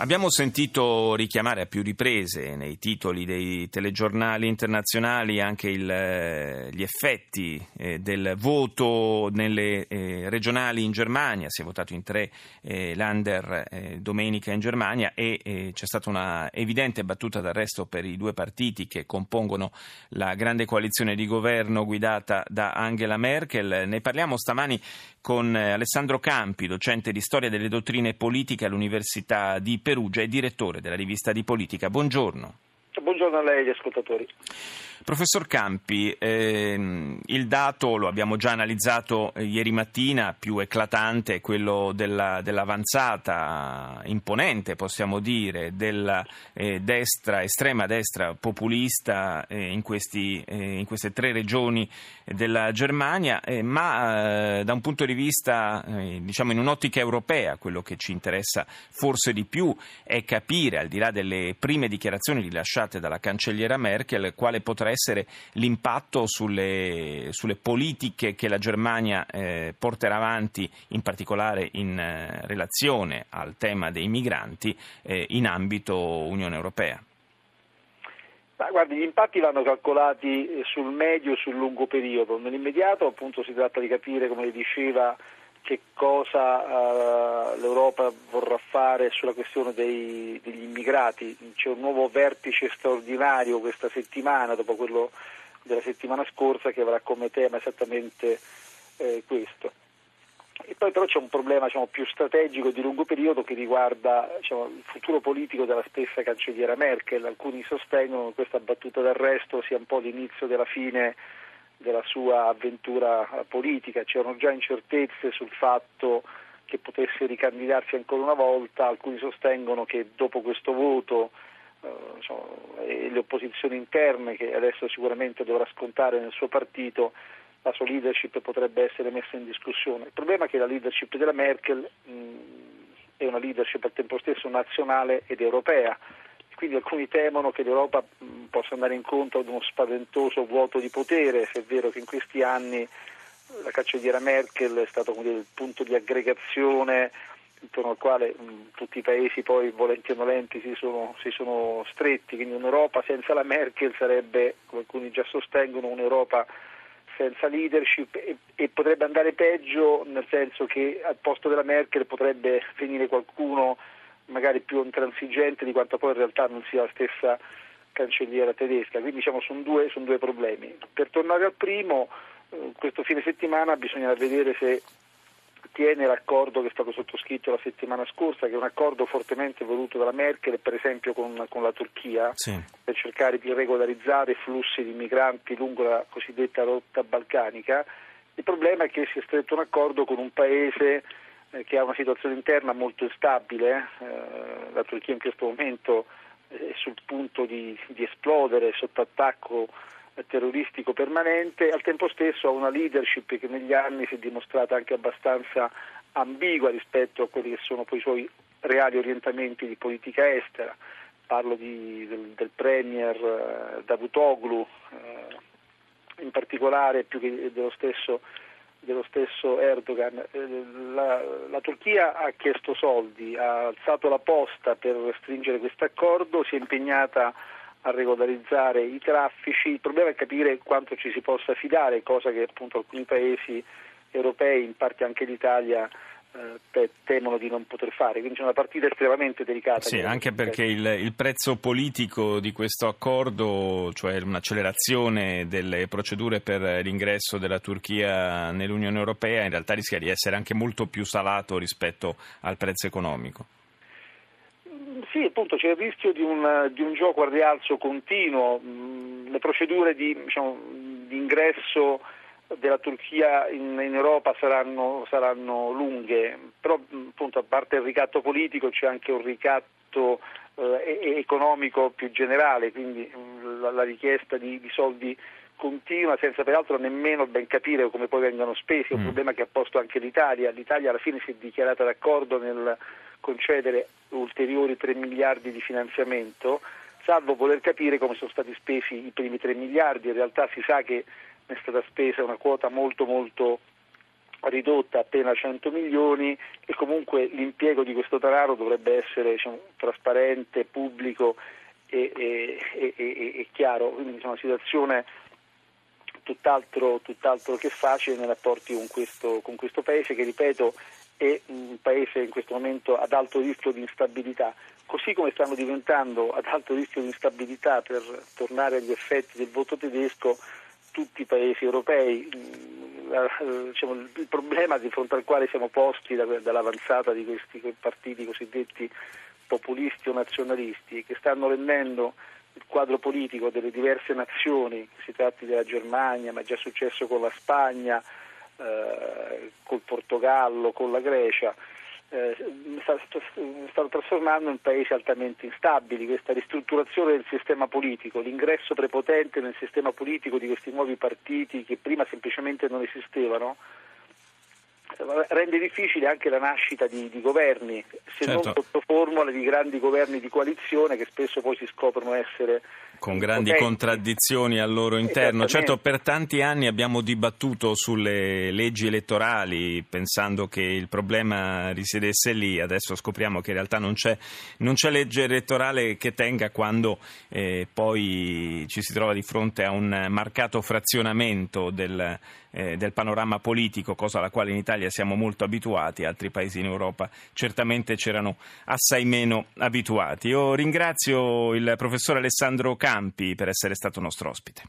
Abbiamo sentito richiamare a più riprese nei titoli dei telegiornali internazionali anche il, eh, gli effetti eh, del voto nelle eh, regionali in Germania. Si è votato in tre eh, Lander eh, domenica in Germania e eh, c'è stata una evidente battuta d'arresto per i due partiti che compongono la grande coalizione di governo guidata da Angela Merkel. Ne parliamo stamani con Alessandro Campi, docente di storia delle dottrine politiche all'Università di Perugia e direttore della rivista di politica. Buongiorno. Buongiorno a lei gli ascoltatori. Professor Campi, ehm, il dato lo abbiamo già analizzato eh, ieri mattina, più eclatante è quello della, dell'avanzata imponente, possiamo dire, della eh, destra, estrema destra populista eh, in, questi, eh, in, queste tre regioni della Germania, eh, ma da un punto di vista, diciamo in un'ottica europea, quello che ci interessa forse di più è capire, al di là delle prime dichiarazioni rilasciate dalla cancelliera Merkel, quale potrà essere l'impatto sulle, sulle politiche che la Germania eh, porterà avanti, in particolare in eh, relazione al tema dei migranti, eh, in ambito Unione Europea? Ma guardi, gli impatti vanno calcolati sul medio e sul lungo periodo. Nell'immediato appunto si tratta di capire, come le diceva, che cosa uh, l'Europa vorrà fare sulla questione dei, degli immigrati. C'è un nuovo vertice straordinario questa settimana, dopo quello della settimana scorsa, che avrà come tema esattamente eh, questo. E poi però c'è un problema diciamo, più strategico di lungo periodo che riguarda diciamo, il futuro politico della stessa cancelliera Merkel. Alcuni sostengono che questa battuta d'arresto sia un po' l'inizio della fine della sua avventura politica, c'erano già incertezze sul fatto che potesse ricandidarsi ancora una volta, alcuni sostengono che dopo questo voto eh, insomma, e le opposizioni interne che adesso sicuramente dovrà scontare nel suo partito, la sua leadership potrebbe essere messa in discussione. Il problema è che la leadership della Merkel mh, è una leadership al tempo stesso nazionale ed europea quindi alcuni temono che l'Europa possa andare incontro ad uno spaventoso vuoto di potere, se è vero che in questi anni la cancelliera Merkel è stato dire, il punto di aggregazione intorno al quale mh, tutti i paesi poi volenti o nolenti si sono, si sono, stretti, quindi un'Europa senza la Merkel sarebbe, come alcuni già sostengono, un'Europa senza leadership e, e potrebbe andare peggio nel senso che al posto della Merkel potrebbe venire qualcuno magari più intransigente di quanto poi in realtà non sia la stessa cancelliera tedesca, quindi diciamo sono due, sono due problemi. Per tornare al primo, eh, questo fine settimana bisogna vedere se tiene l'accordo che è stato sottoscritto la settimana scorsa, che è un accordo fortemente voluto dalla Merkel, per esempio con, con la Turchia, sì. per cercare di regolarizzare i flussi di migranti lungo la cosiddetta rotta balcanica. Il problema è che si è stretto un accordo con un paese che ha una situazione interna molto instabile, eh, la Turchia in questo momento è sul punto di, di esplodere sotto attacco terroristico permanente, al tempo stesso ha una leadership che negli anni si è dimostrata anche abbastanza ambigua rispetto a quelli che sono poi i suoi reali orientamenti di politica estera. Parlo di, del, del, premier eh, Davutoglu, eh, in particolare più che dello stesso dello stesso Erdogan. Eh, la, la, Turchia ha chiesto soldi, ha alzato la posta per stringere questo accordo, si è impegnata a regolarizzare i traffici, il problema è capire quanto ci si possa fidare, cosa che appunto alcuni paesi europei, in parte anche l'Italia, eh, temono di non poter fare, quindi c'è una partita estremamente delicata. Sì, anche perché il, il, prezzo politico di questo accordo, cioè un'accelerazione delle procedure per l'ingresso della Turchia nell'Unione Europea, in realtà rischia di essere anche molto più salato rispetto al prezzo economico. Sì, appunto c'è il rischio di un, di un gioco a rialzo continuo, mm, le procedure di, diciamo, di ingresso della Turchia in, in Europa saranno, saranno, lunghe, però appunto a parte il ricatto politico c'è anche un ricatto eh, economico più generale, quindi la, la richiesta di, di, soldi continua senza peraltro nemmeno ben capire come poi vengano spesi, è un mm. problema che ha posto anche l'Italia. L'Italia alla fine si è dichiarata d'accordo nel concedere ulteriori 3 miliardi di finanziamento, salvo voler capire come sono stati spesi i primi 3 miliardi. In realtà si sa che è stata spesa una quota molto molto ridotta appena 100 milioni e comunque l'impiego di questo denaro dovrebbe essere diciamo, trasparente, pubblico e, e, e, e, chiaro, quindi diciamo, una situazione tutt'altro, tutt'altro, che facile nei rapporti con questo, con questo paese che ripeto è un paese in questo momento ad alto rischio di instabilità, così come stanno diventando ad alto rischio di instabilità per tornare agli effetti del voto tedesco tutti i paesi europei. Mm, diciamo, il problema di fronte al quale siamo posti dall'avanzata di questi partiti cosiddetti populisti o nazionalisti che stanno rendendo il quadro politico delle diverse nazioni, si tratti della Germania, ma è già successo con la Spagna, eh, col Portogallo, con la Grecia, eh, stanno trasformando in paesi altamente instabili. Questa ristrutturazione del sistema politico, l'ingresso prepotente nel sistema politico di questi nuovi partiti che prima semplicemente non esistevano, rende difficile anche la nascita di, di governi, se certo. non sotto formule di grandi governi di coalizione che spesso poi si scoprono essere con grandi potenti. contraddizioni al loro interno. Certo, per tanti anni abbiamo dibattuto sulle leggi elettorali pensando che il problema risiedesse lì, adesso scopriamo che in realtà non c'è, non c'è legge elettorale che tenga quando eh, poi ci si trova di fronte a un marcato frazionamento del, eh, del panorama politico, cosa alla quale in Italia siamo molto abituati, altri paesi in Europa certamente c'erano assai meno abituati. Io ringrazio il professor Alessandro Campi per essere stato nostro ospite.